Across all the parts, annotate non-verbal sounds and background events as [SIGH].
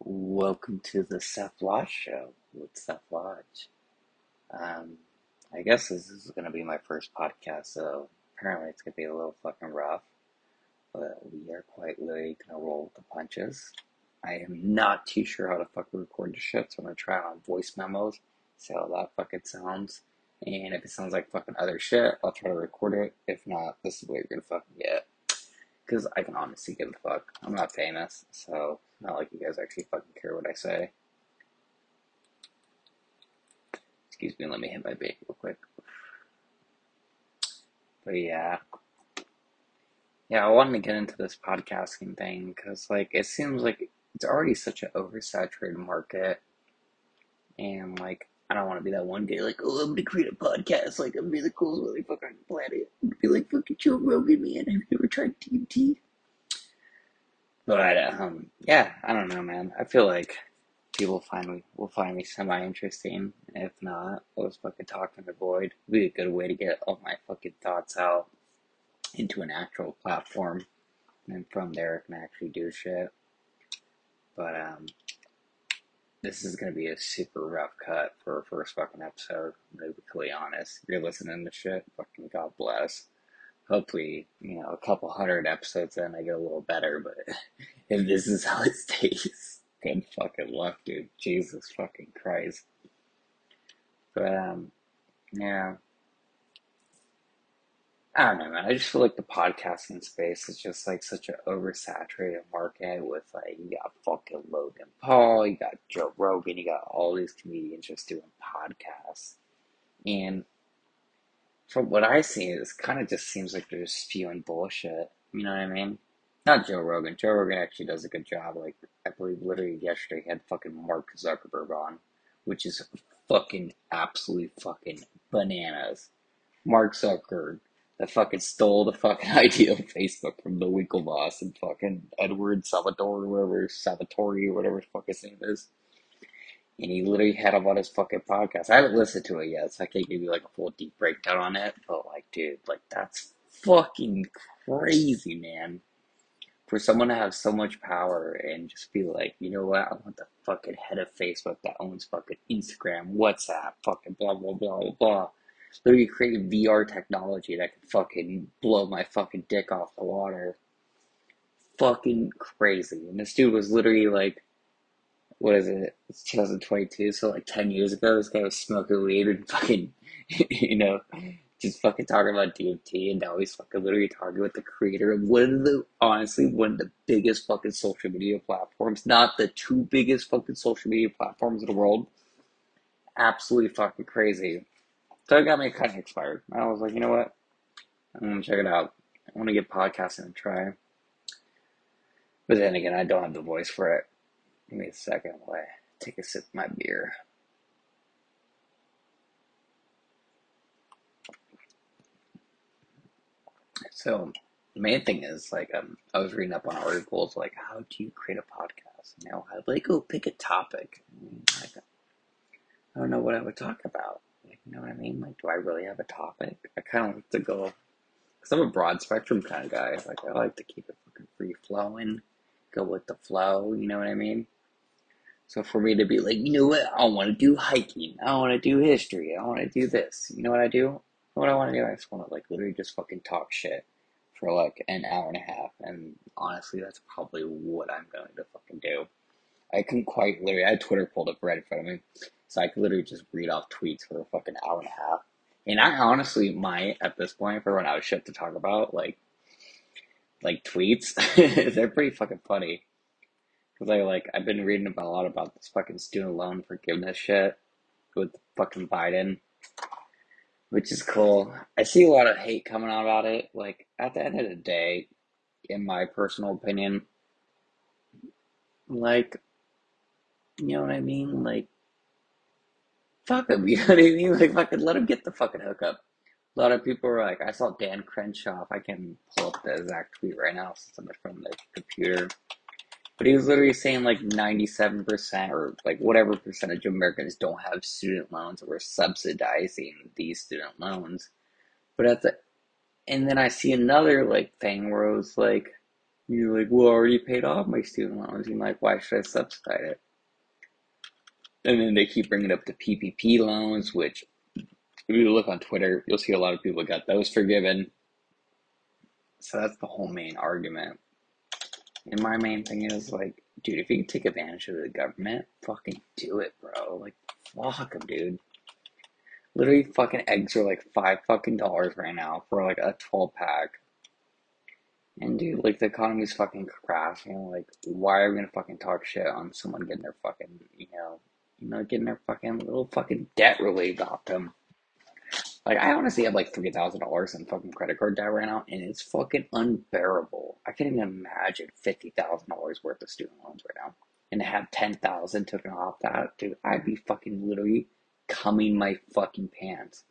Welcome to the Seth Lodge Show with Seth Lodge. Um, I guess this is going to be my first podcast, so apparently it's going to be a little fucking rough, but we are quite literally going to roll with the punches. I am not too sure how to fucking record the shit, so I'm going to try it on voice memos, see how that fucking sounds. And if it sounds like fucking other shit, I'll try to record it. If not, this is what you're going to fucking get because I can honestly give a fuck. I'm not famous, so not like you guys actually fucking care what I say. Excuse me, let me hit my bait real quick. But yeah. Yeah, I wanted to get into this podcasting thing because, like, it seems like it's already such an oversaturated market. And, like, I don't want to be that one guy, like, oh, I'm gonna create a podcast, like, I'm gonna be the coolest motherfucker on the planet. I'm gonna be like fucking Joe Rogan, man. Have you ever tried DMT? But, um, yeah, I don't know, man. I feel like people find me, will find me semi interesting. If not, I'll just fucking talk in the void. It'd be a good way to get all my fucking thoughts out into an actual platform. And from there, I can actually do shit. But, um, this is gonna be a super rough cut for a first fucking episode. I'm gonna be completely honest. If you're listening to shit, fucking God bless. Hopefully, you know, a couple hundred episodes in, I get a little better. But [LAUGHS] if this is how it stays, [LAUGHS] good fucking luck, dude. Jesus fucking Christ. But um, yeah. I don't know, man. I just feel like the podcasting space is just like such an oversaturated market with like you got fucking Logan Paul, you got Joe Rogan, you got all these comedians just doing podcasts. And from what I see, it kind of just seems like they're just spewing bullshit. You know what I mean? Not Joe Rogan. Joe Rogan actually does a good job. Like I believe literally yesterday he had fucking Mark Zuckerberg on, which is fucking absolutely fucking bananas. Mark Zuckerberg that fucking stole the fucking [LAUGHS] idea of Facebook from the Winklevoss and fucking Edward Salvatore, whatever Salvatore, whatever fuck his name is. And he literally had him on his fucking podcast. I haven't listened to it yet, so I can't give you like a full deep breakdown on it. But like, dude, like that's fucking crazy, man. For someone to have so much power and just be like, you know what, I want the fucking head of Facebook that owns fucking Instagram, WhatsApp, fucking blah blah blah blah blah literally create VR technology that can fucking blow my fucking dick off the water. Fucking crazy. And this dude was literally like, what is it? It's 2022, so like 10 years ago, this guy was smoking weed and fucking, [LAUGHS] you know, just fucking talking about DMT, and now he's fucking literally talking with the creator of one of the, honestly, one of the biggest fucking social media platforms, not the two biggest fucking social media platforms in the world. Absolutely fucking crazy. So it got me kind of inspired. I was like, you know what? I'm gonna check it out. I want to give podcasting a try. But then again, I don't have the voice for it. Give me a second while I take a sip of my beer. So the main thing is like um, I was reading up on articles like how do you create a podcast? You know, I'd like go pick a topic. I don't know what I would talk about. You know what I mean? Like, do I really have a topic? I kind of like to go, because I'm a broad spectrum kind of guy. Like, I like to keep it fucking free flowing, go with the flow. You know what I mean? So for me to be like, you know what? I want to do hiking. I want to do history. I want to do this. You know what I do? What I want to do? I just want to like literally just fucking talk shit for like an hour and a half. And honestly, that's probably what I'm going to fucking do. I can quite literally. I had Twitter pulled up right in front of me. So I could literally just read off tweets for a fucking hour and a half. And I honestly might at this point for when I was shit to talk about, like like tweets. [LAUGHS] They're pretty fucking funny. Cause I like I've been reading about a lot about this fucking student loan forgiveness shit with fucking Biden. Which is cool. I see a lot of hate coming out about it. Like at the end of the day, in my personal opinion, like you know what I mean? Like fuck him. [LAUGHS] You know what I mean? Like fucking let him get the fucking hookup. A lot of people were like, I saw Dan Crenshaw. I can pull up the exact tweet right now since I'm from the computer. But he was literally saying like 97% or like whatever percentage of Americans don't have student loans or we're subsidizing these student loans. But at the, and then I see another like thing where it was like, You're like, well, I already paid off my student loans. You're like, why should I subsidize it? And then they keep bringing up the PPP loans, which if you look on Twitter, you'll see a lot of people got those forgiven. So that's the whole main argument. And my main thing is like, dude, if you can take advantage of the government, fucking do it, bro. Like, fuck them, dude. Literally, fucking eggs are like five fucking dollars right now for like a 12 pack. And dude, like the economy's fucking crashing. Like, why are we gonna fucking talk shit on someone getting their fucking, you know, you know, getting their fucking little fucking debt relieved off them? Like, I honestly have like three thousand dollars in fucking credit card debt right now, and it's fucking unbearable. I can't even imagine fifty thousand dollars worth of student loans right now, and to have ten thousand taken off that, dude, I'd be fucking literally coming my fucking pants.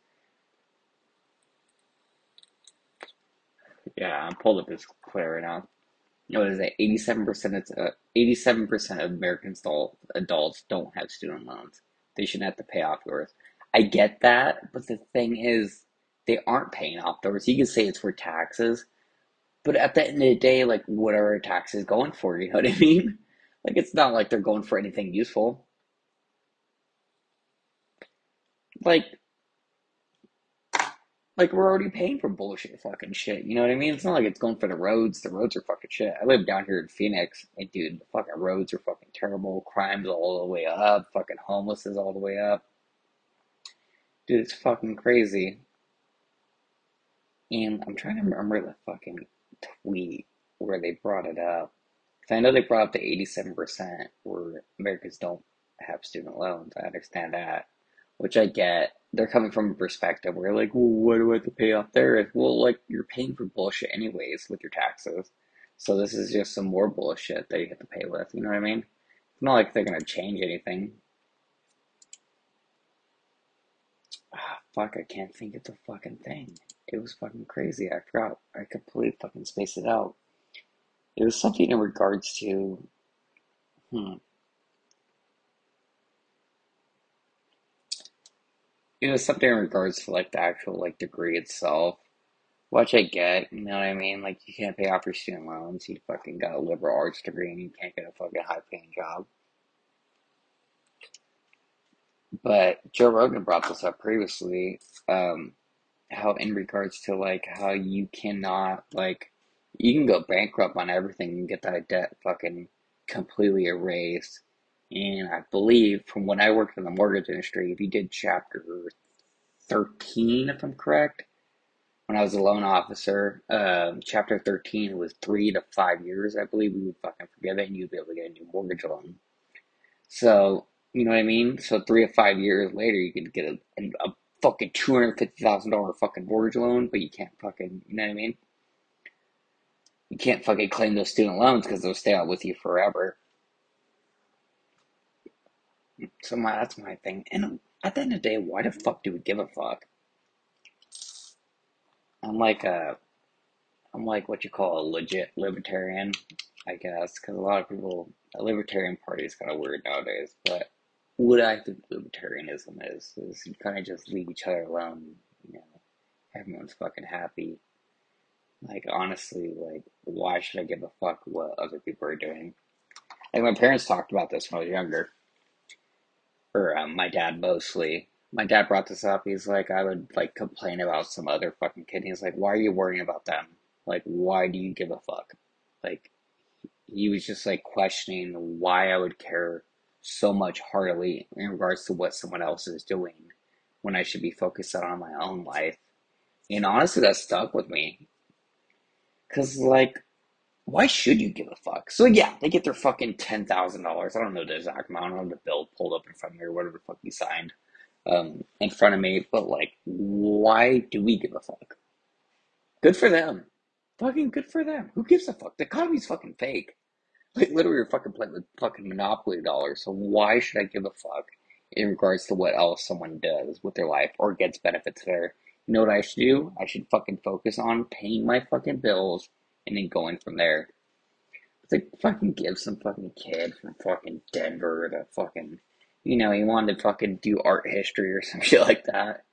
Yeah, I'm pulled up this clear right now. What is it? Eighty-seven percent. Uh, eighty-seven percent of American adults don't have student loans. They shouldn't have to pay off yours. I get that, but the thing is, they aren't paying off theirs. You can say it's for taxes, but at the end of the day, like whatever tax is going for, you know what I [LAUGHS] mean? Like it's not like they're going for anything useful. Like like we're already paying for bullshit fucking shit. You know what I mean? It's not like it's going for the roads. The roads are fucking shit. I live down here in Phoenix, and dude, the fucking roads are fucking terrible. Crime's all the way up. Fucking homeless is all the way up. Dude, it's fucking crazy. And I'm trying to remember the fucking tweet where they brought it up. Cause I know they brought up the 87% where Americans don't have student loans. I understand that, which I get. They're coming from a perspective where, like, well, what do I have to pay off there? Well, like, you're paying for bullshit anyways with your taxes. So this is just some more bullshit that you have to pay with. You know what I mean? It's not like they're gonna change anything. Ah, fuck, I can't think of the fucking thing. It was fucking crazy. I forgot. I completely fucking spaced it out. It was something in regards to, hmm. It was something in regards to like the actual like degree itself, which I get. You know what I mean? Like you can't pay off your student loans. You fucking got a liberal arts degree and you can't get a fucking high paying job. But Joe Rogan brought this up previously. Um, how in regards to like how you cannot like you can go bankrupt on everything and get that debt fucking completely erased. And I believe from when I worked in the mortgage industry, if you did chapter 13, if I'm correct, when I was a loan officer, um, chapter 13 was three to five years, I believe, we would fucking forgive it and you'd be able to get a new mortgage loan. So, you know what I mean? So three to five years later, you could get a, a fucking $250,000 fucking mortgage loan, but you can't fucking, you know what I mean? You can't fucking claim those student loans because they'll stay out with you forever. So my that's my thing. And at the end of the day, why the fuck do we give a fuck? I'm like a, I'm like what you call a legit libertarian, I guess, because a lot of people, a libertarian party is kind of weird nowadays. But what I think libertarianism is is you kind of just leave each other alone. You know, everyone's fucking happy. Like honestly, like why should I give a fuck what other people are doing? Like my parents talked about this when I was younger, or um, my dad mostly. My dad brought this up. He's like, I would like complain about some other fucking kid. He's like, why are you worrying about them? Like, why do you give a fuck? Like, he was just like questioning why I would care so much heartily in regards to what someone else is doing when I should be focused on my own life. And honestly, that stuck with me. Cause like, why should you give a fuck? So yeah, they get their fucking ten thousand dollars. I don't know the exact amount. I don't have the bill pulled up in front of me or whatever the fuck he signed um, in front of me. But like, why do we give a fuck? Good for them. Fucking good for them. Who gives a fuck? The economy's fucking fake. Like literally, you're fucking playing with fucking monopoly dollars. So why should I give a fuck in regards to what else someone does with their life or gets benefits there? You know what I should do? I should fucking focus on paying my fucking bills and then going from there. It's like fucking give some fucking kid from fucking Denver to fucking, you know, he wanted to fucking do art history or [LAUGHS] some shit like that.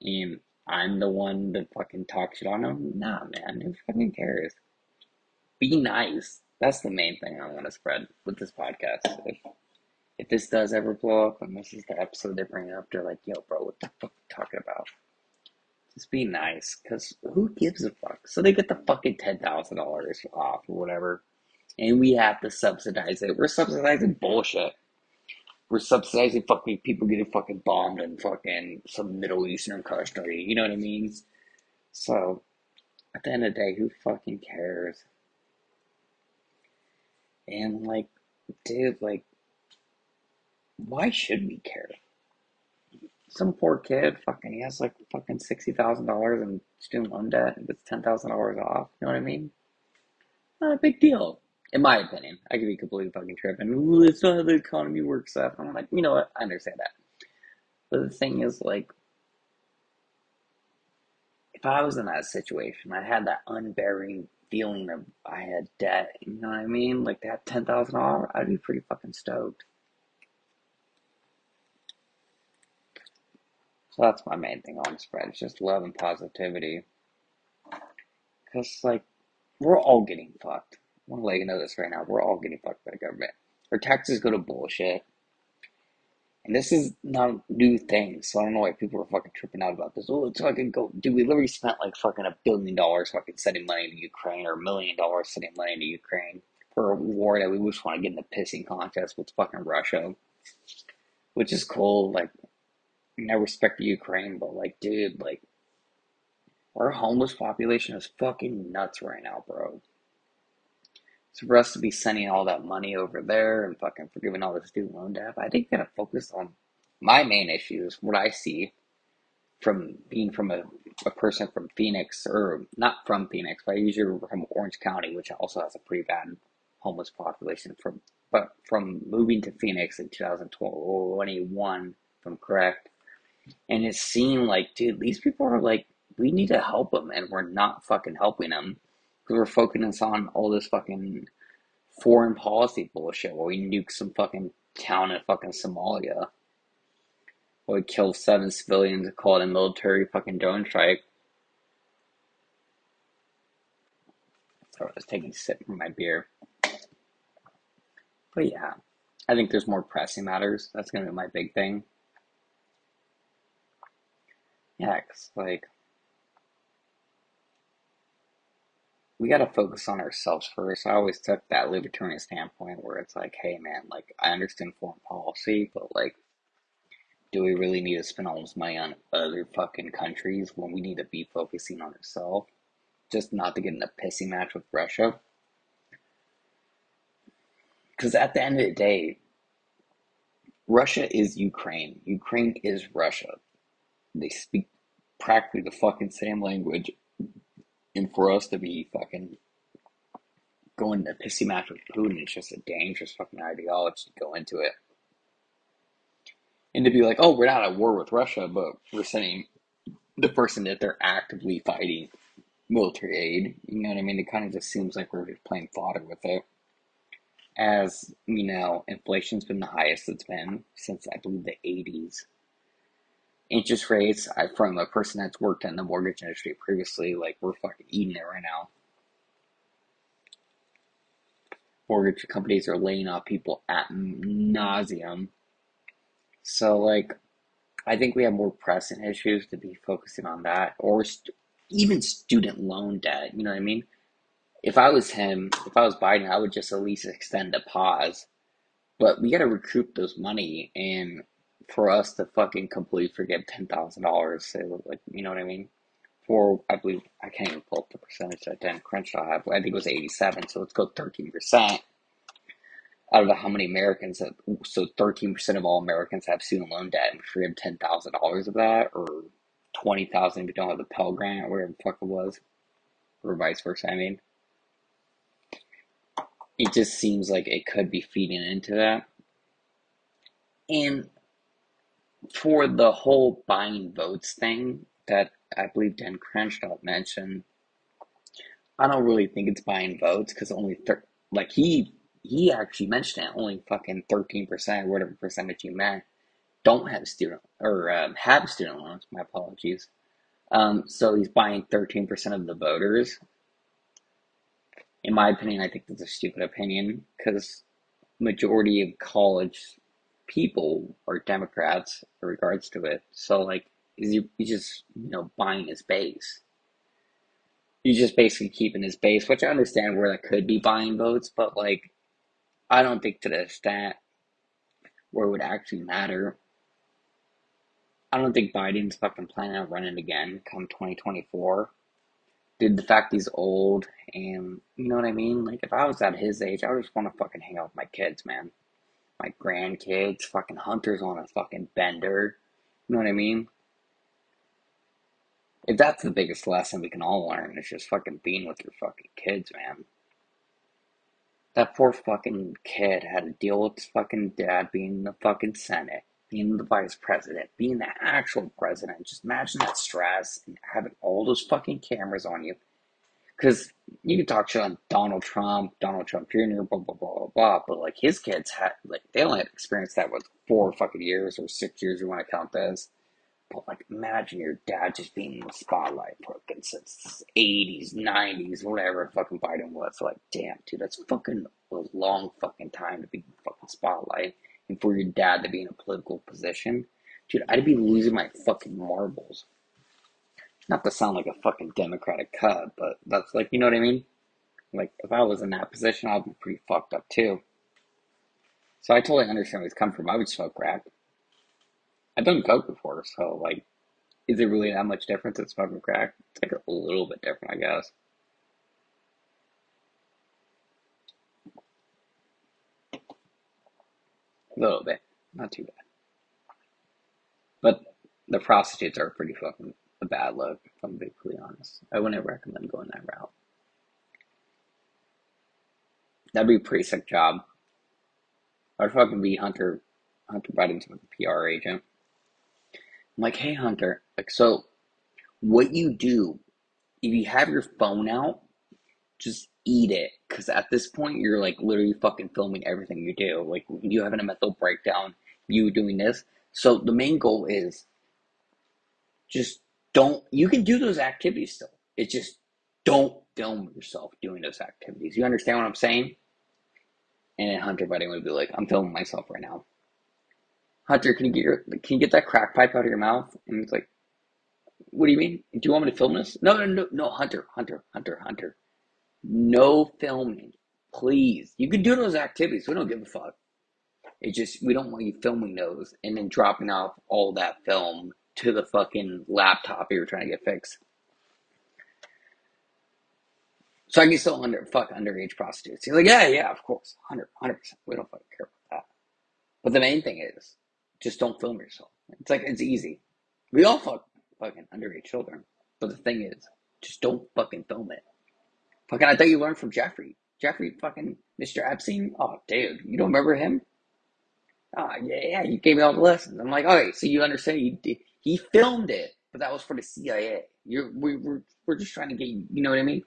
And I'm the one that fucking talks shit on him? Nah, man, who fucking cares? be nice. That's the main thing I want to spread with this podcast. If, if this does ever blow up and this is the episode they bring up, they're like, yo, bro, what the fuck are you talking about? Just be nice, because who gives a fuck? So they get the fucking $10,000 off or whatever, and we have to subsidize it. We're subsidizing bullshit. We're subsidizing fucking people getting fucking bombed in fucking some Middle Eastern country. You know what I mean? So, at the end of the day, who fucking cares? And like, dude, like, why should we care? Some poor kid, fucking, he has like fucking sixty thousand dollars in student loan debt and gets ten thousand dollars off. You know what I mean? Not a big deal, in my opinion. I could be completely fucking tripping. Ooh, it's not how the economy works. Stuff. I'm like, you know what? I understand that. But the thing is, like, if I was in that situation, I had that unbearing feeling of I had debt. You know what I mean? Like that ten thousand dollars, I'd be pretty fucking stoked. So that's my main thing on spread. It's just love and positivity. Cause like we're all getting fucked. I want to let you know this right now. We're all getting fucked by the government. Our taxes go to bullshit. And this is not a new thing, so I don't know why people are fucking tripping out about this. Oh, it's fucking go. Dude, we literally spent like fucking a billion dollars fucking sending money to Ukraine, or a million dollars sending money to Ukraine for a war that we just want to get in the pissing contest with fucking Russia. Which is cool. Like, I respect the Ukraine, but like, dude, like, our homeless population is fucking nuts right now, bro. So for us to be sending all that money over there and fucking forgiving all this student loan debt, I think we gotta focus on my main issues, what I see from being from a, a person from Phoenix, or not from Phoenix, but I usually from Orange County, which also has a pretty bad homeless population. From but from moving to Phoenix in 2021, if I'm correct, and it seemed like, dude, these people are like, we need to help them, and we're not fucking helping them because we're focusing on all this fucking foreign policy bullshit where we nuke some fucking town in fucking Somalia. Where we kill seven civilians and call it a military fucking drone strike. Sorry, I was taking a sip from my beer. But yeah, I think there's more pressing matters. That's gonna be my big thing. Yeah, like we got to focus on ourselves first. I always took that libertarian standpoint where it's like, hey, man, like, I understand foreign policy, but like, do we really need to spend all this money on other fucking countries when we need to be focusing on ourselves? Just not to get in a pissing match with Russia. Because at the end of the day, Russia is Ukraine. Ukraine is Russia. They speak practically the fucking same language and for us to be fucking going to pissy match with Putin is just a dangerous fucking ideology to go into it. And to be like, oh, we're not at war with Russia, but we're sending the person that they're actively fighting military aid. You know what I mean? It kind of just seems like we're just playing fodder with it. As, you know, inflation's been the highest it's been since I believe the 80s interest rates I, from a person that's worked in the mortgage industry previously, like we're fucking eating it right now. Mortgage companies are laying off people at nauseum. So, like, I think we have more pressing issues to be focusing on that, or st- even student loan debt. You know what I mean? If I was him, if I was Biden, I would just at least extend a pause. But we got to recoup those money, and for us to fucking completely forget ten thousand dollars. Say like you know what I mean? For I believe I can't even pull up the percentage that Dan Crenshaw had. I think it was eighty seven. So let's go thirteen percent out of how many Americans have. So thirteen percent of all Americans have student loan debt, and forgive ten thousand dollars of that, or twenty thousand if you don't have the Pell Grant, or whatever the fuck it was, or vice versa. I mean. It just seems like it could be feeding into that. And for the whole buying votes thing that I believe Dan Crenshaw mentioned, I don't really think it's buying votes because only thir- like he he actually mentioned it only fucking thirteen percent whatever percentage you meant don't have student or um, have student loans. My apologies. Um, so he's buying thirteen percent of the voters. in my opinion, I think that's a stupid opinion because majority of college people are Democrats in regards to it. So like, is he, he's just you know buying his base. He's just basically keeping his base, which I understand where that could be buying votes, but like, I don't think to the extent where it would actually matter. I don't think Biden's fucking planning on running again come 2024. Dude, the fact he's old and you know what I mean? Like, if I was at his age, I would just want to fucking hang out with my kids, man. My grandkids, fucking Hunter's on a fucking bender. You know what I mean? If that's the biggest lesson we can all learn, it's just fucking being with your fucking kids, man. That poor fucking kid had to deal with his fucking dad being in the fucking Senate being the vice president, being the actual president. Just imagine that stress and having all those fucking cameras on you. Because you can talk shit on Donald Trump, Donald Trump Jr., blah, blah, blah, blah, blah. But like his kids had, like, they only had experienced that with four fucking years or six years, you want to count this. But like, imagine your dad just being in the spotlight fucking since the 80s, 90s, whatever fucking Biden was. Like, damn, dude, that's fucking a long fucking time to be in the fucking spotlight and for your dad to be in a political position, dude, I'd be losing my fucking marbles. Not to sound like a fucking Democratic cut, but that's like, you know what I mean? Like, if I was in that position, I'd be pretty fucked up too. So I totally understand where he's come from. I would smoke crack. I've done coke before, so like, is it really that much difference than smoking crack? It's like a little bit different, I guess. A little bit, not too bad. But the prostitutes are pretty fucking a bad look, if I'm completely honest. I wouldn't recommend going that route. That'd be a pretty sick job. I'd fucking be Hunter Hunter Biden's PR agent. I'm like, hey Hunter, like so what you do, if you have your phone out, just eat it because at this point you're like literally fucking filming everything you do like you having a mental breakdown you doing this so the main goal is just don't you can do those activities still it's just don't film yourself doing those activities you understand what i'm saying and then hunter buddy would be like i'm filming myself right now hunter can you get your can you get that crack pipe out of your mouth and he's like what do you mean do you want me to film this no no no no hunter hunter hunter hunter no filming. Please. You can do those activities. We don't give a fuck. It's just we don't want you filming those and then dropping off all that film to the fucking laptop you were trying to get fixed. So I can still under fuck underage prostitutes. You're like, yeah, yeah, of course, hundred, hundred percent. We don't fucking care about that. But the main thing is, just don't film yourself. It's like it's easy. We all fuck fucking underage children. But the thing is, just don't fucking film it. Fucking, I thought you learned from Jeffrey. Jeffrey, fucking Mr. Epstein. Oh, dude, you don't remember him? Ah, oh, yeah, yeah, you gave me all the lessons. I'm like, okay, so you understand? He he filmed it, but that was for the CIA. You're we, we're we're just trying to get you. You know what I mean?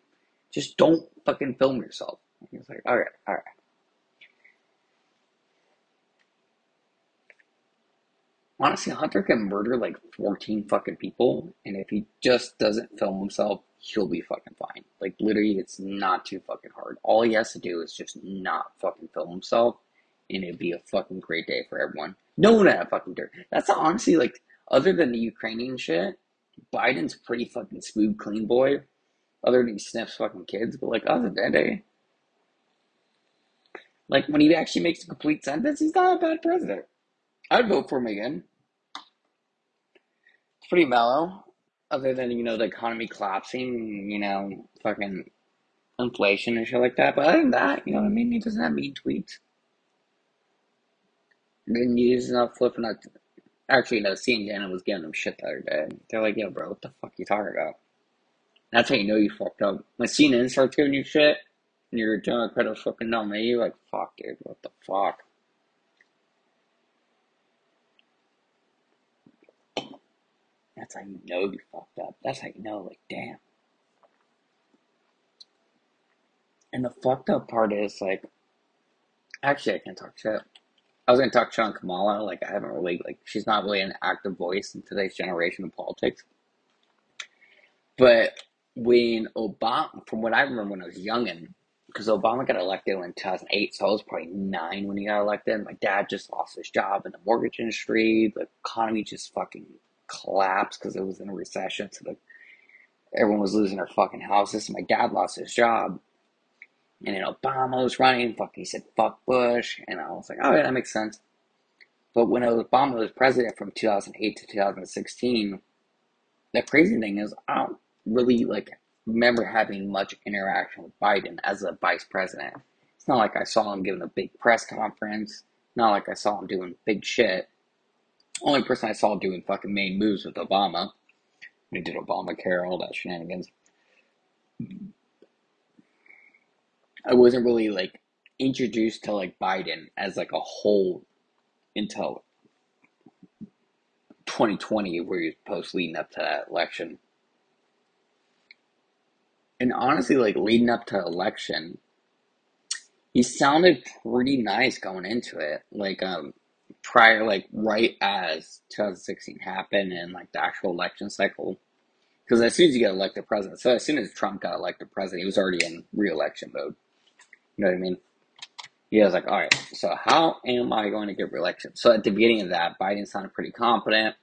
Just don't fucking film yourself. He's like, all right, all right. Honestly, Hunter can murder like 14 fucking people, and if he just doesn't film himself, he'll be fucking fine. Like literally, it's not too fucking hard. All he has to do is just not fucking film himself, and it'd be a fucking great day for everyone. No one had a fucking dirt. That's honestly like, other than the Ukrainian shit, Biden's pretty fucking smooth, clean boy. Other than he sniffs fucking kids, but like other than that, eh? Like when he actually makes a complete sentence, he's not a bad president. I'd vote for him again. It's pretty mellow other than you know the economy collapsing, you know, fucking inflation and shit like that. But other than that, you know what I mean? He doesn't have mean tweets. Then he's not flipping out. Actually, no, CNN was giving them shit the other day. They're like, yo, bro, what the fuck you talking about? That's how you know you fucked up. When CNN starts giving you shit, and you're doing a credit fucking nominee, you're like, fuck, dude, what the fuck? That's how you know you fucked up. That's how you know, like, damn. And the fucked up part is, like, actually, I can't talk shit. I was gonna talk shit on Kamala. Like, I haven't really, like, she's not really an active voice in today's generation of politics. But when Obama, from what I remember when I was young and because Obama got elected in 2008, so I was probably nine when he got elected. My dad just lost his job in the mortgage industry. The economy just fucking collapsed because it was in a recession, so the everyone was losing their fucking houses. So my dad lost his job, and then Obama was running. Fucking, he said fuck Bush, and I was like, oh yeah, that makes sense. But when Obama was president from 2008 to 2016, the crazy thing is I don't really like remember having much interaction with Biden as a vice president. It's not like I saw him giving a big press conference. Not like I saw him doing big shit. Only person I saw doing fucking main moves with Obama. He did Obamacare, all that shenanigans. I wasn't really like introduced to like Biden as like a whole until 2020, where he was post leading up to that election. And honestly, like leading up to election, he sounded pretty nice going into it. Like um prior, like right as 2016 happened and like the actual election cycle. Because as soon as you get elected president, so as soon as Trump got elected president, he was already in re-election mode. You know what I mean? He was like, all right, so how am I going to get reelection? So at the beginning of that, Biden sounded pretty confident.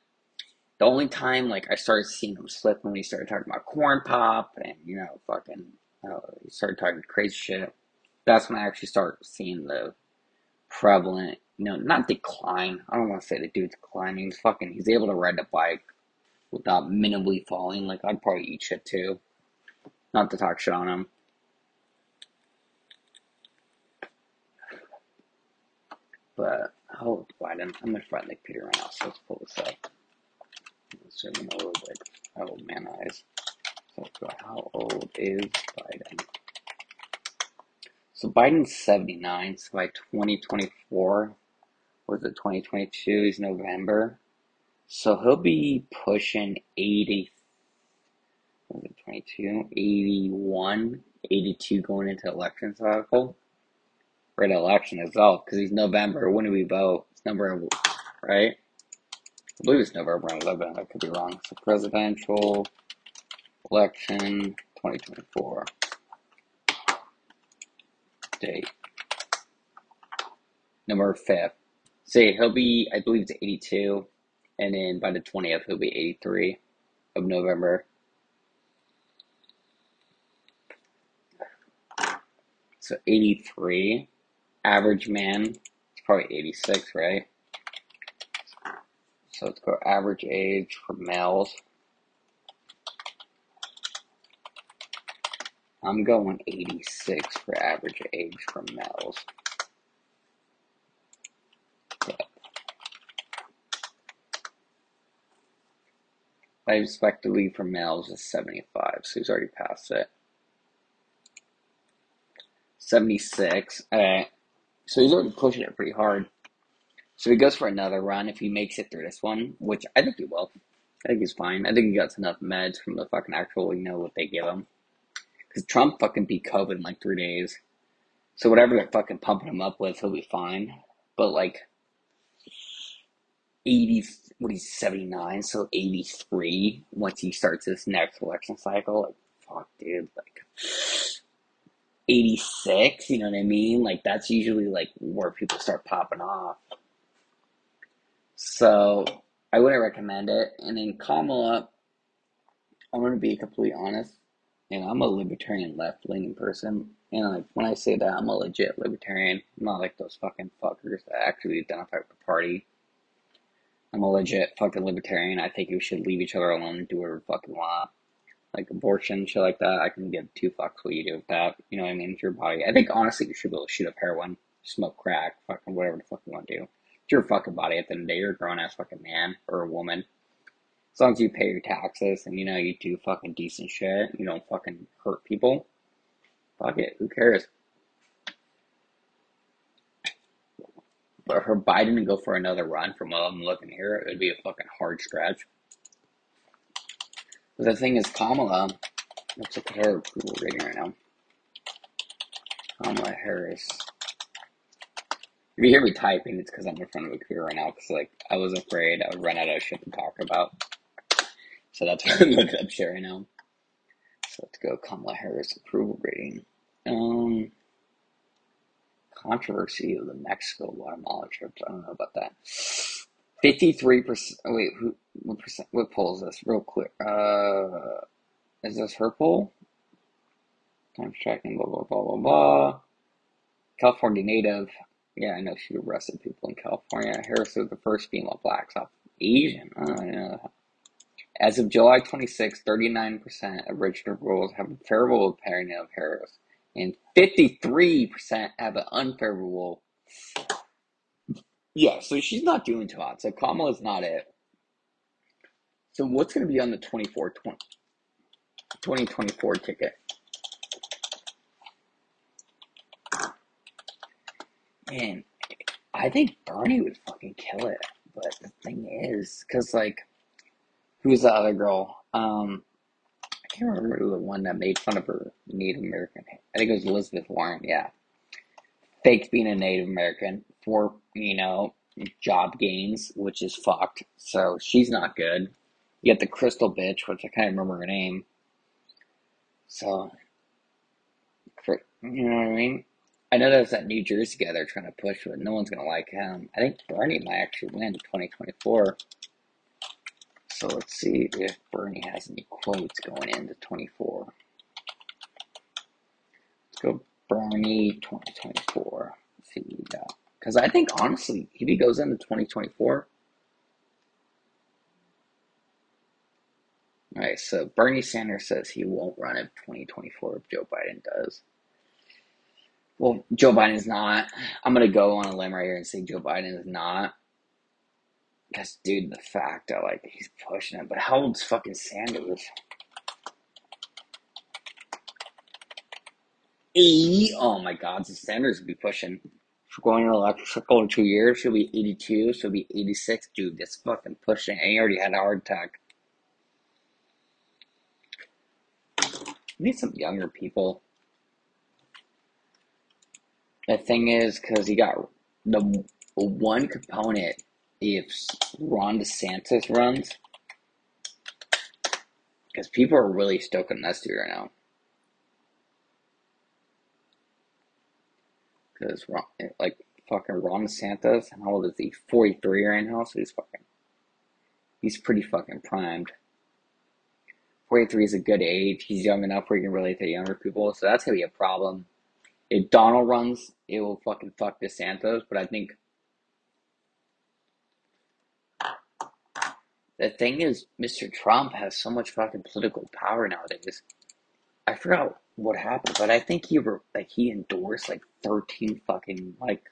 The only time like I started seeing him slip when he started talking about corn pop and you know fucking uh, he started talking crazy shit. That's when I actually start seeing the prevalent, you know, not decline. I don't want to say the dude's declining. He's fucking. He's able to ride a bike without minimally falling. Like I'd probably eat shit too. Not to talk shit on him. But old Biden? I'm in front computer right now, so let's pull this up. Let's zoom in a little bit. How old man eyes? So let's go. How old is Biden? So Biden's 79. So by 2024, was it 2022? Is November. So he'll be pushing 80. Was it 22? 81, 82 going into election cycle election itself because he's November. When do we vote? It's November, right? I believe it's November 11. I could be wrong. So presidential election 2024 date November 5th. Say he'll be, I believe it's 82, and then by the 20th he'll be 83 of November. So 83 average man, it's probably 86, right? So let's go average age for males. I'm going 86 for average age for males. I expect to leave for males is 75, so he's already passed it. 76. Alright. So he's already pushing it pretty hard. So he goes for another run if he makes it through this one, which I think he will. I think he's fine. I think he got enough meds from the fucking actual, you know, what they give him. Because Trump fucking beat COVID in like three days. So whatever they're fucking pumping him up with, he'll be fine. But like 80, what he's 79, so 83 once he starts this next election cycle. Like, fuck, dude. Like, 86, you know what I mean? Like, that's usually like where people start popping off. So, I wouldn't recommend it. And then Kamala, I'm to be completely honest, and I'm a libertarian left leaning person. And like when I say that, I'm a legit libertarian. I'm not like those fucking fuckers that actually identify with the party. I'm a legit fucking libertarian. I think you should leave each other alone and do whatever the fuck want. Like abortion, shit like that. I can give two fucks what you do with that. You know what I mean? It's your body. I think honestly you should be able to shoot up heroin, smoke crack, fucking whatever the fuck you want to do. It's your fucking body at the end of the day. You're a grown ass fucking man or a woman. As long as you pay your taxes and you know you do fucking decent shit, you don't fucking hurt people. Fuck it, who cares? But for Biden to go for another run, from what I'm looking here, it would be a fucking hard stretch. The thing is, Kamala, let's look at her approval rating right now. Kamala Harris. If you hear me typing, it's because I'm in front of a computer right now. Because like I was afraid I would run out of shit to talk about. So that's why I'm looking up shit right now. So let's go Kamala Harris approval rating. Um, controversy of the Mexico Guatemala trip. I don't know about that. Fifty-three percent. Wait, who? What percent? What poll is this? Real quick. Uh, is this her poll? Time tracking. Blah blah blah blah blah. California native. Yeah, I know she arrested people in California. Harris was the first female black South Asian. Oh. As of July 26, 39% of registered voters have a favorable opinion of Harris, and 53% have an unfavorable. Yeah, so she's not doing too hot. So Kamala's not it. So what's going to be on the 24 20, 2024 ticket? And I think Bernie would fucking kill it. But the thing is, because, like, who's the other girl? Um, I can't remember who the one that made fun of her Native American. I think it was Elizabeth Warren, yeah. Faked being a Native American for, you know, job gains, which is fucked. So she's not good. You get the crystal bitch, which I can't remember her name. So, you know what I mean? I know there's that New Jersey guy they're trying to push, but no one's gonna like him. I think Bernie might actually win in 2024. So let's see if Bernie has any quotes going into 24. Let's go Bernie 2024. Let's see. Uh, because I think honestly, if he goes into 2024. All right, so Bernie Sanders says he won't run in 2024 if Joe Biden does. Well, Joe Biden is not. I'm gonna go on a limb right here and say Joe Biden is not. Because, dude, the fact that like he's pushing it, but how old's fucking Sanders? 80? Oh my God, so Sanders would be pushing. For going to electrical in two years, she'll be 82, she'll be 86. Dude, that's fucking pushing. And he already had a heart attack. We need some younger people. The thing is, because he got the one component, if Ron DeSantis runs, because people are really stoked on this dude right now. Because, like, fucking Ron DeSantis, how old is he? 43 right now, so he's fucking, he's pretty fucking primed. 43 is a good age. He's young enough where he can relate to younger people, so that's gonna be a problem if Donald runs, it will fucking fuck DeSantis. But I think the thing is, Mr. Trump has so much fucking political power nowadays. I forgot what happened, but I think he like he endorsed like thirteen fucking like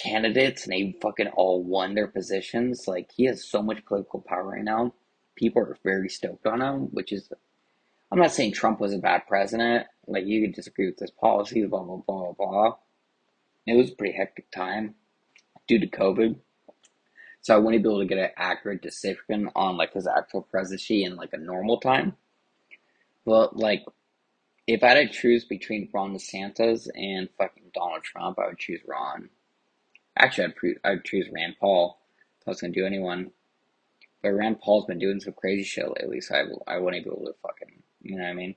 candidates, and they fucking all won their positions. Like he has so much political power right now. People are very stoked on him, which is I'm not saying Trump was a bad president. Like you could disagree with his policies, blah blah blah blah. It was a pretty hectic time due to COVID. So I wouldn't be able to get an accurate decision on like his actual presidency in like a normal time. But like if I had to choose between Ron DeSantis and fucking Donald Trump, I would choose Ron. Actually, I'd, pre- I'd choose Rand Paul. If I was gonna do anyone, but Rand Paul's been doing some crazy shit lately, so I, I wouldn't be able to fucking you know what I mean?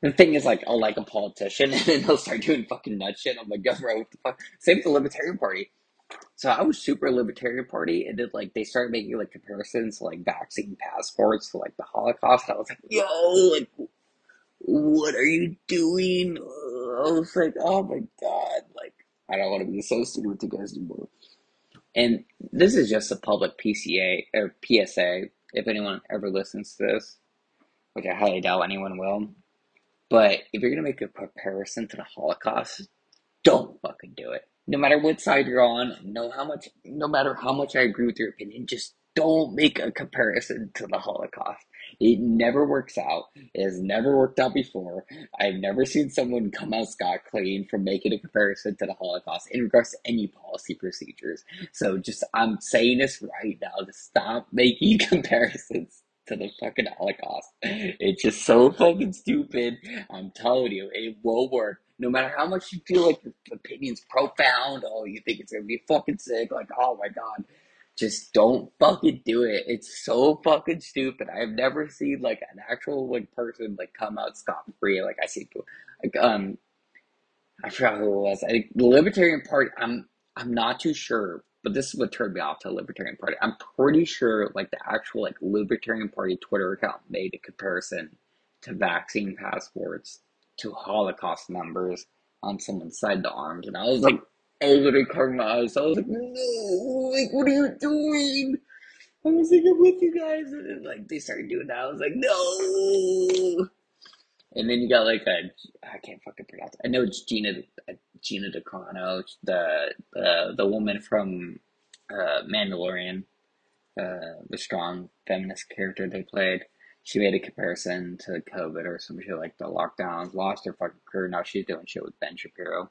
The thing is, like, I'll like a politician, [LAUGHS] and then they'll start doing fucking nut shit. I'm like, go, bro, what the fuck? Same with the Libertarian Party. So I was super Libertarian Party, and then, like, they started making, like, comparisons to, like, vaccine passports to, like, the Holocaust. I was like, yo, like, what are you doing? I was like, oh my god, like, I don't want to be associated with you guys anymore. And this is just a public PCA or PSA. If anyone ever listens to this, which I highly doubt anyone will. But if you're gonna make a comparison to the Holocaust, don't fucking do it. No matter what side you're on, no how much, no matter how much I agree with your opinion, just don't make a comparison to the Holocaust. It never works out. It has never worked out before. I've never seen someone come out scot clean from making a comparison to the Holocaust in regards to any policy procedures. So just, I'm saying this right now to stop making [LAUGHS] comparisons to the fucking Holocaust. It's just so fucking stupid. I'm telling you, it will work. No matter how much you feel like your opinion's profound, oh, you think it's gonna be fucking sick, like, oh my god. Just don't fucking do it. It's so fucking stupid. I've never seen like an actual like person like come out scot free. Like I see, like um, I forgot who it was. I think the Libertarian Party. I'm I'm not too sure, but this is what turned me off to the Libertarian Party. I'm pretty sure like the actual like Libertarian Party Twitter account made a comparison to vaccine passports to Holocaust members on someone's side the arms, and I was like, I literally covered my eyes. I was like, no, like what are you doing? I was like, I'm with you guys, and then like they started doing that. I was like, no. And then you got like a I can't fucking pronounce. It. I know it's Gina Gina Carano, the the the woman from uh, Mandalorian, uh, the strong feminist character they played. She made a comparison to COVID or some shit like the lockdowns, lost her fucking career. Now she's doing shit with Ben Shapiro.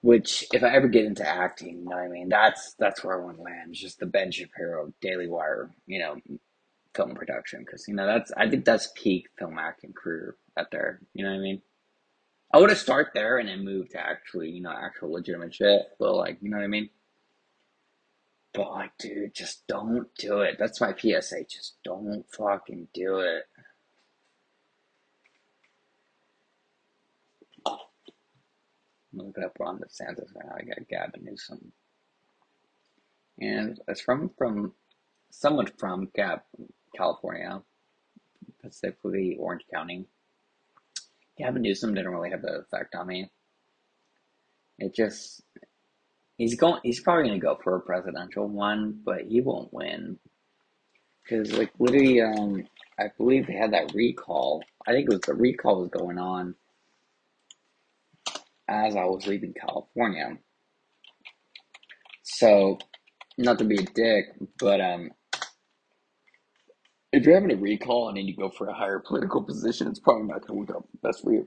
Which, if I ever get into acting, you know what I mean? That's that's where I want to land. Just the Ben Shapiro Daily Wire, you know, film production because you know that's I think that's peak film acting career out there. You know what I mean? I would have start there and then move to actually you know actual legitimate shit, but like you know what I mean. But like, dude, just don't do it. That's my PSA. Just don't fucking do it. Look it up Ron DeSantis right now. I got Gavin Newsom, and it's from from someone from Gab California, specifically Orange County. Gavin Newsom didn't really have an effect on me. It just he's going he's probably gonna go for a presidential one, but he won't win. Cause like literally um I believe they had that recall. I think it was the recall was going on as I was leaving California. So not to be a dick, but um if you're having a recall and then you go for a higher political position, it's probably not going to work out best for you.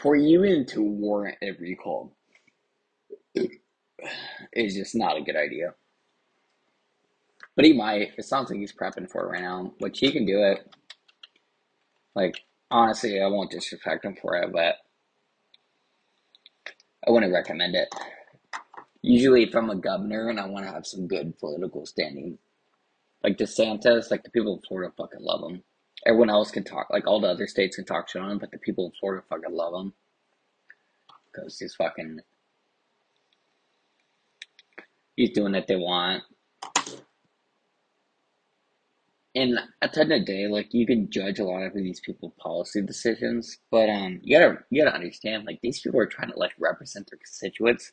For you even to warrant a recall is just not a good idea. But he might. It sounds like he's prepping for it right now, which he can do it. Like, honestly, I won't disrespect him for it, but I wouldn't recommend it. Usually, if I'm a governor and I want to have some good political standing, like DeSantis, like the people of Florida fucking love him. Everyone else can talk, like all the other states can talk shit on him, but the people of Florida fucking love him. Because he's fucking. He's doing what they want. And at the end of the day, like you can judge a lot of these people's policy decisions, but um, you gotta you gotta understand, like these people are trying to like represent their constituents.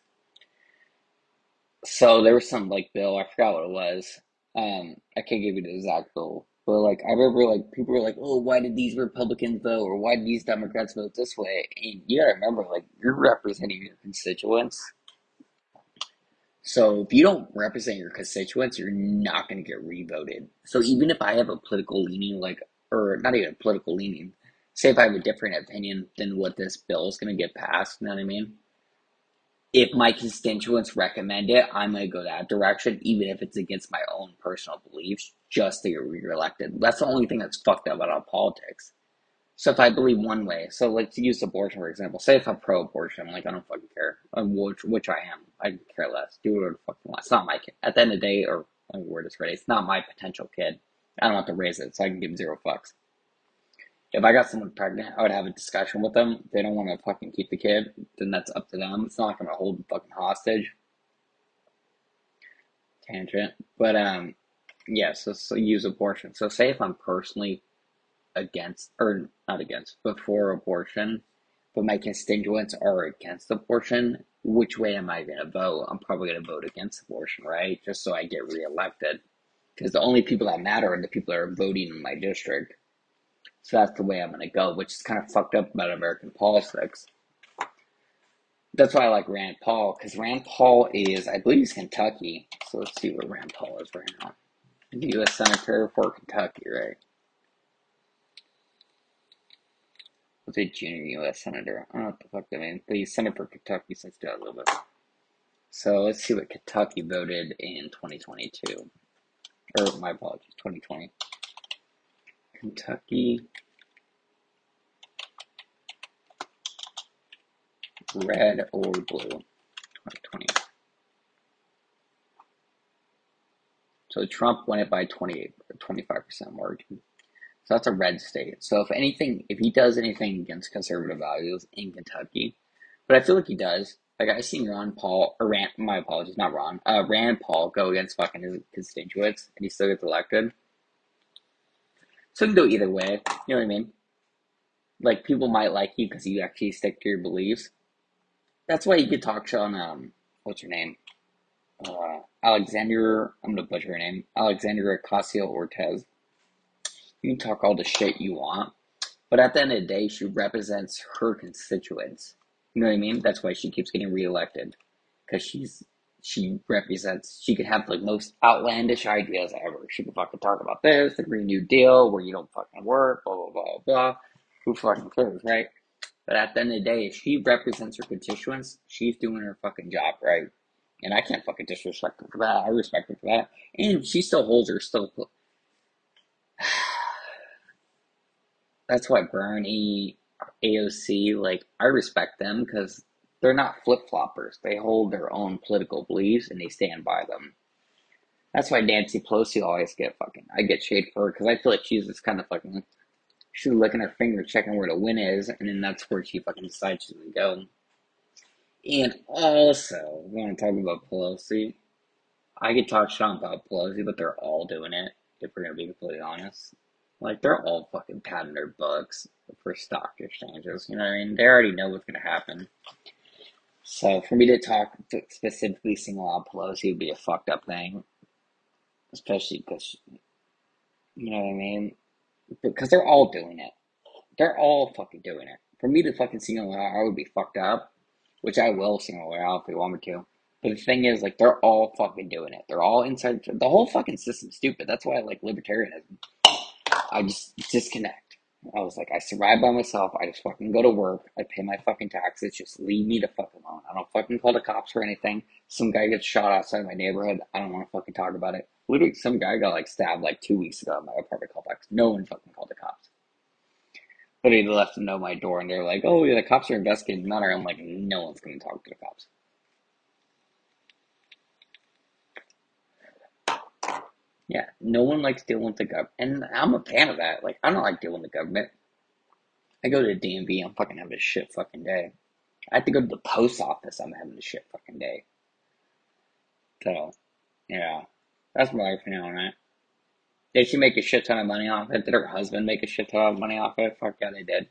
So there was some like bill, I forgot what it was, um, I can't give you the exact bill, but like I remember, like people were like, "Oh, why did these Republicans vote, or why did these Democrats vote this way?" And you gotta remember, like you're representing your constituents. So if you don't represent your constituents, you're not gonna get revoted. So even if I have a political leaning, like or not even a political leaning, say if I have a different opinion than what this bill is gonna get passed, you know what I mean? if my constituents recommend it, I'm going to go that direction, even if it's against my own personal beliefs, just to get reelected. That's the only thing that's fucked up about politics. So if I believe one way, so like to use abortion for example, say if I'm pro-abortion, like I don't fucking care, which which I am, I care less. Do whatever the fuck you want. It's not my kid. At the end of the day, or word is ready, it's not my potential kid. I don't have to raise it, so I can give zero fucks if I got someone pregnant, I would have a discussion with them. If they don't want to fucking keep the kid, then that's up to them. It's not like I'm gonna hold them fucking hostage. Tangent. But um yeah, so, so use abortion. So say if I'm personally against or not against, but for abortion, but my constituents are against abortion, which way am I gonna vote? I'm probably gonna vote against abortion, right? Just so I get reelected. Because the only people that matter are the people that are voting in my district. So that's the way I'm going to go, which is kind of fucked up about American politics. That's why I like Rand Paul, because Rand Paul is, I believe he's Kentucky. So let's see where Rand Paul is right now. The U.S. Senator for Kentucky, right? Was a junior U.S. Senator. I don't know what the fuck that means, but he's Senator for Kentucky since 2011. So let's see what Kentucky voted in 2022. Or my apologies, 2020. Kentucky red or blue 2020 so Trump won it by 28 or 25% margin So that's a red state. So if anything, if he does anything against conservative values in Kentucky, but I feel like he does. Like I've seen Ron Paul or Rand, my apologies, not Ron, uh, Rand Paul go against fucking his constituents, and he still gets elected. So it can go either way. You know what I mean? Like people might like you because you actually stick to your beliefs. That's why you could talk to on um, what's her name? Uh, Alexandria. I'm gonna butcher her name. Alexandria Ocasio Cortez. You can talk all the shit you want, but at the end of the day, she represents her constituents. You know what I mean? That's why she keeps getting reelected because she's she represents. She could have the most outlandish ideas ever. She could fucking talk about this, the Green New Deal, where you don't fucking work, blah blah blah blah. Who fucking cares, right? But at the end of the day, if she represents her constituents, she's doing her fucking job, right? And I can't fucking disrespect her for that. I respect her for that. And she still holds her still [SIGHS] that's why Bernie, AOC, like I respect them because they're not flip floppers. They hold their own political beliefs and they stand by them. That's why Nancy Pelosi always get fucking. I get shade for her because I feel like she's just kind of fucking. She's licking her finger, checking where the win is, and then that's where she fucking decides she's gonna go. And also, we want to talk about Pelosi. I could talk shit about Pelosi, but they're all doing it. If we're gonna be completely honest. Like they're all fucking padding their books for stock exchanges. You know what I mean? They already know what's gonna happen. So for me to talk to specifically single out Pelosi would be a fucked up thing, especially because you know what I mean. Because they're all doing it. They're all fucking doing it. For me to fucking single out, I would be fucked up, which I will single out if they want me to. But the thing is, like, they're all fucking doing it. They're all inside. The whole fucking system's stupid. That's why I like libertarianism. I just disconnect. I was like, I survive by myself. I just fucking go to work. I pay my fucking taxes. Just leave me the fuck alone. I don't fucking call the cops for anything. Some guy gets shot outside my neighborhood. I don't want to fucking talk about it. Literally, some guy got like stabbed like two weeks ago at my apartment complex. No one fucking called the cops. But he left them know my door, and they're like, "Oh, yeah, the cops are investigating the matter." I'm like, no one's gonna talk to the cops. Yeah, no one likes dealing with the government, and I'm a fan of that. Like, I don't like dealing with the government. I go to the DMV, I'm fucking having a shit fucking day. I have to go to the post office, I'm having a shit fucking day. So, yeah, that's my life now, right? Did she make a shit ton of money off it? Did her husband make a shit ton of money off it? Fuck yeah, they did.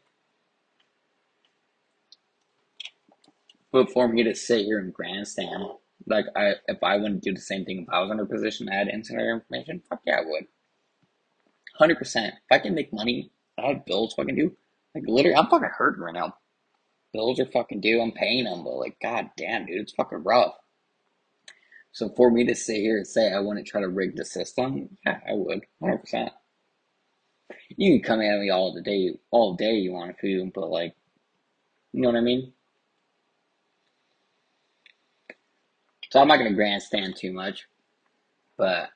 But for me to sit here and grandstand like I, if I wouldn't do the same thing if I was in her position, I had insider information. Fuck yeah, I would. Hundred percent. If I can make money, I have bills fucking do. Like literally, I'm fucking hurting right now. Bills are fucking due. I'm paying them, but like, god damn, dude, it's fucking rough. So for me to sit here and say I to try to rig the system, yeah, I would, hundred percent. You can come at me all the day, all day you want to, but like, you know what I mean? So I'm not gonna grandstand too much, but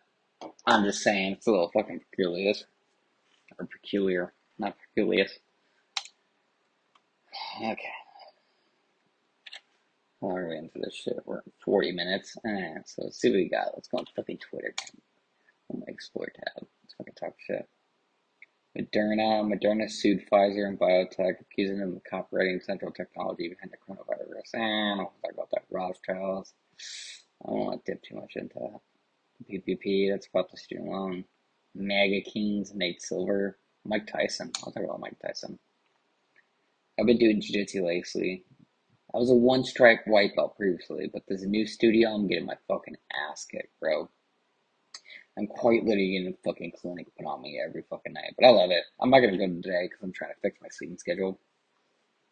I'm just saying it's a little fucking peculiar. Or peculiar, not peculiar. Okay. Well, are we into this shit? We're at 40 minutes. Eh, so let's see what we got. Let's go on fucking Twitter. On my Explore tab. Let's fucking talk shit. Moderna, Moderna sued Pfizer and BioNTech, accusing them of copyrighting central technology behind the coronavirus. And I'll talk about that Rothschilds. I don't want to dip too much into that. PPP, that's about the student loan. MAGA Kings, Nate Silver, Mike Tyson. I'll talk about Mike Tyson. I've been doing jiu-jitsu lately. I was a one-strike white belt previously, but a new studio. I'm getting my fucking ass kicked, bro. I'm quite literally in a fucking clinic put on me every fucking night, but I love it. I'm not gonna go today because I'm trying to fix my sleeping schedule.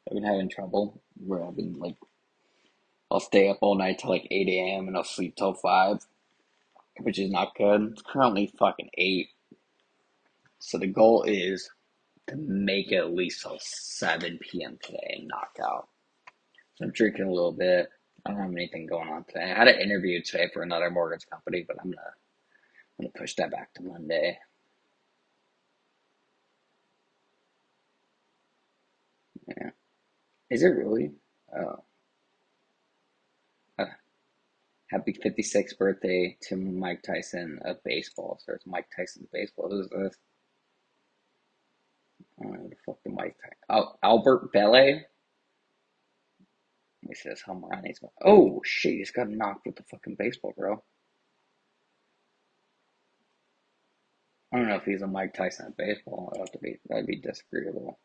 I've been having trouble where I've been like I'll stay up all night till like 8 a.m. and I'll sleep till 5, which is not good. It's currently fucking 8. So the goal is to make it at least till 7 p.m. today and knock out. So I'm drinking a little bit. I don't have anything going on today. I had an interview today for another mortgage company, but I'm gonna I'm gonna push that back to Monday. Yeah. Is it really? Oh. Happy 56th birthday to Mike Tyson of baseball. So it's Mike Tyson's baseball. Who's this? Who the fuck Mike Tyson. Oh, Albert Belle. He says going. Oh shit, he's got knocked with the fucking baseball, bro. I don't know if he's a Mike Tyson at baseball. That'd be that'd be disagreeable.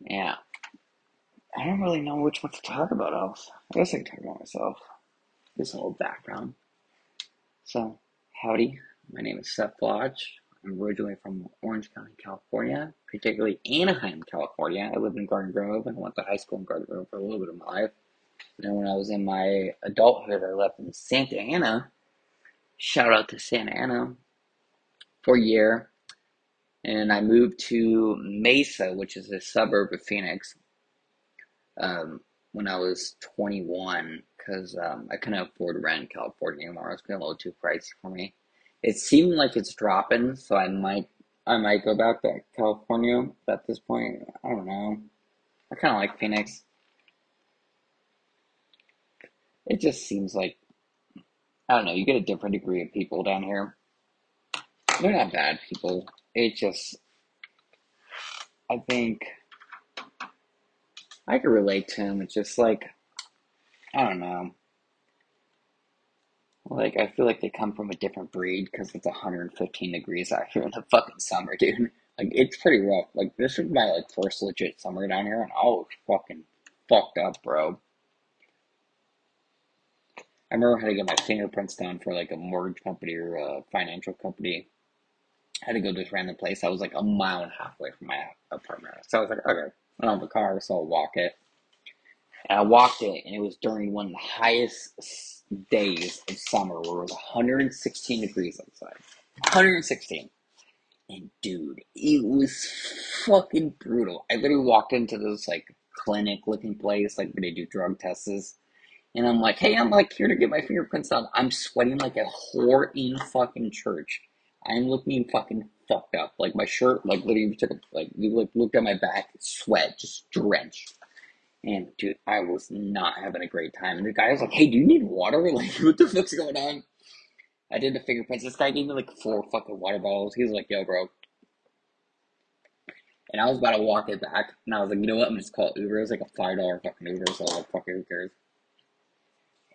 Yeah. I don't really know which one to talk about else. I guess I can talk about myself. A little background. So, howdy. My name is Seth Lodge. I'm originally from Orange County, California, particularly Anaheim, California. I lived in Garden Grove and I went to high school in Garden Grove for a little bit of my life. And then when I was in my adulthood, I left in Santa Ana. Shout out to Santa Ana for a year. And I moved to Mesa, which is a suburb of Phoenix, um, when I was 21 because um, I couldn't afford rent in California anymore. It was getting a little too pricey for me. It seemed like it's dropping, so I might I might go back to California at this point. I don't know. I kind of like Phoenix. It just seems like I don't know. You get a different degree of people down here. They're not bad people. It just I think I could relate to them. It's just like I don't know. Like I feel like they come from a different breed because it's 115 degrees out here in the fucking summer, [LAUGHS] dude. Like it's pretty rough. Like this is my like first legit summer down here, and I was fucking fucked up, bro. I remember how to get my fingerprints done for like a mortgage company or a financial company. I had to go to this random place. I was like a mile and a half away from my apartment. So I was like, okay, I don't have a car, so I'll walk it. And I walked it, and it was during one of the highest days of summer where it was 116 degrees outside. 116. And dude, it was fucking brutal. I literally walked into this like clinic looking place, like where they do drug tests. And I'm like, hey, I'm like here to get my fingerprints done. I'm sweating like a whore in fucking church. I'm looking fucking fucked up. Like my shirt, like literally took a, like you look, looked at my back, sweat just drenched. And dude, I was not having a great time. And the guy was like, "Hey, do you need water? [LAUGHS] Like, what the fuck's going on?" I did the fingerprints. This guy gave me like four fucking water bottles. He was like, "Yo, bro." And I was about to walk it back, and I was like, "You know what? I'm just call Uber." It was like a five dollar fucking Uber, so like, fuck who cares?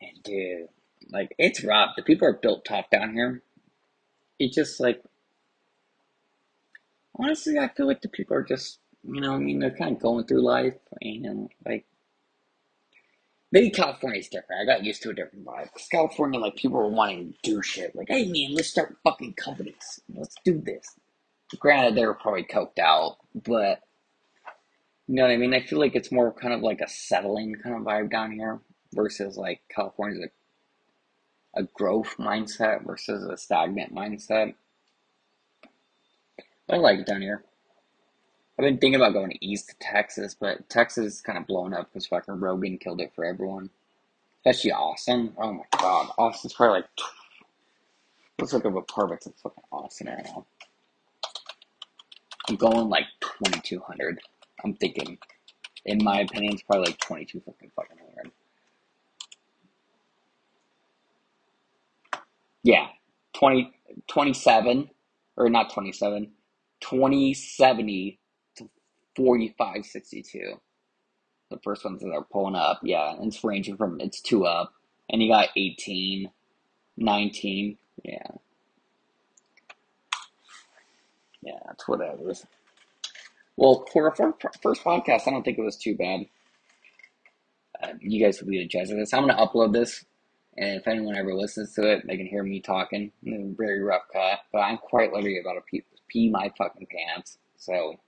And dude, like, it's rough. The people are built tough down here. It's just like, honestly, I feel like the people are just you know, I mean, they're kind of going through life, and like maybe California's different. I got used to a different vibe. Cause California, like people are wanting to do shit. Like, hey man, let's start fucking companies. Let's do this. Granted, they were probably coked out, but you know what I mean. I feel like it's more kind of like a settling kind of vibe down here versus like California's a, a growth mindset versus a stagnant mindset. I like it down here. I've been thinking about going east to Texas, but Texas is kind of blown up because fucking Rogan killed it for everyone. Especially Austin. Oh my god. Austin's probably like. Let's look up apartments in fucking Austin right now. I'm going like 2200. I'm thinking, in my opinion, it's probably like 22 fucking fucking hundred. Yeah. 20, 27, or not 27, 2070 4562. The first ones that are pulling up, yeah, and it's ranging from it's two up, and you got 18, 19, yeah, yeah, that's what that is. Well, for a first podcast, I don't think it was too bad. Uh, you guys will be the judge of this. I'm gonna upload this, and if anyone ever listens to it, they can hear me talking. Very rough cut, but I'm quite literally about to pee, pee my fucking pants. So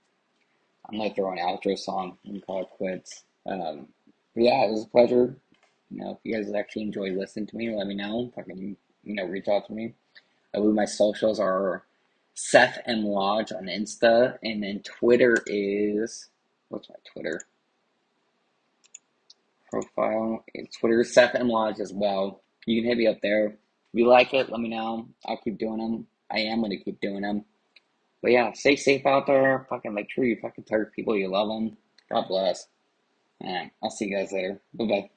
I might throw an outro song and call it quits. Um, but yeah, it was a pleasure. You know, if you guys actually enjoy listening to me, let me know. Fucking, you know, reach out to me. I believe my socials are Seth M Lodge on Insta, and then Twitter is what's my Twitter profile? Eh, Twitter Seth M Lodge as well. You can hit me up there. If you like it, let me know. I'll keep doing them. I am gonna keep doing them. But yeah, stay safe out there. Fucking make sure you fucking tell people you love them. God bless. And I'll see you guys later. Bye bye.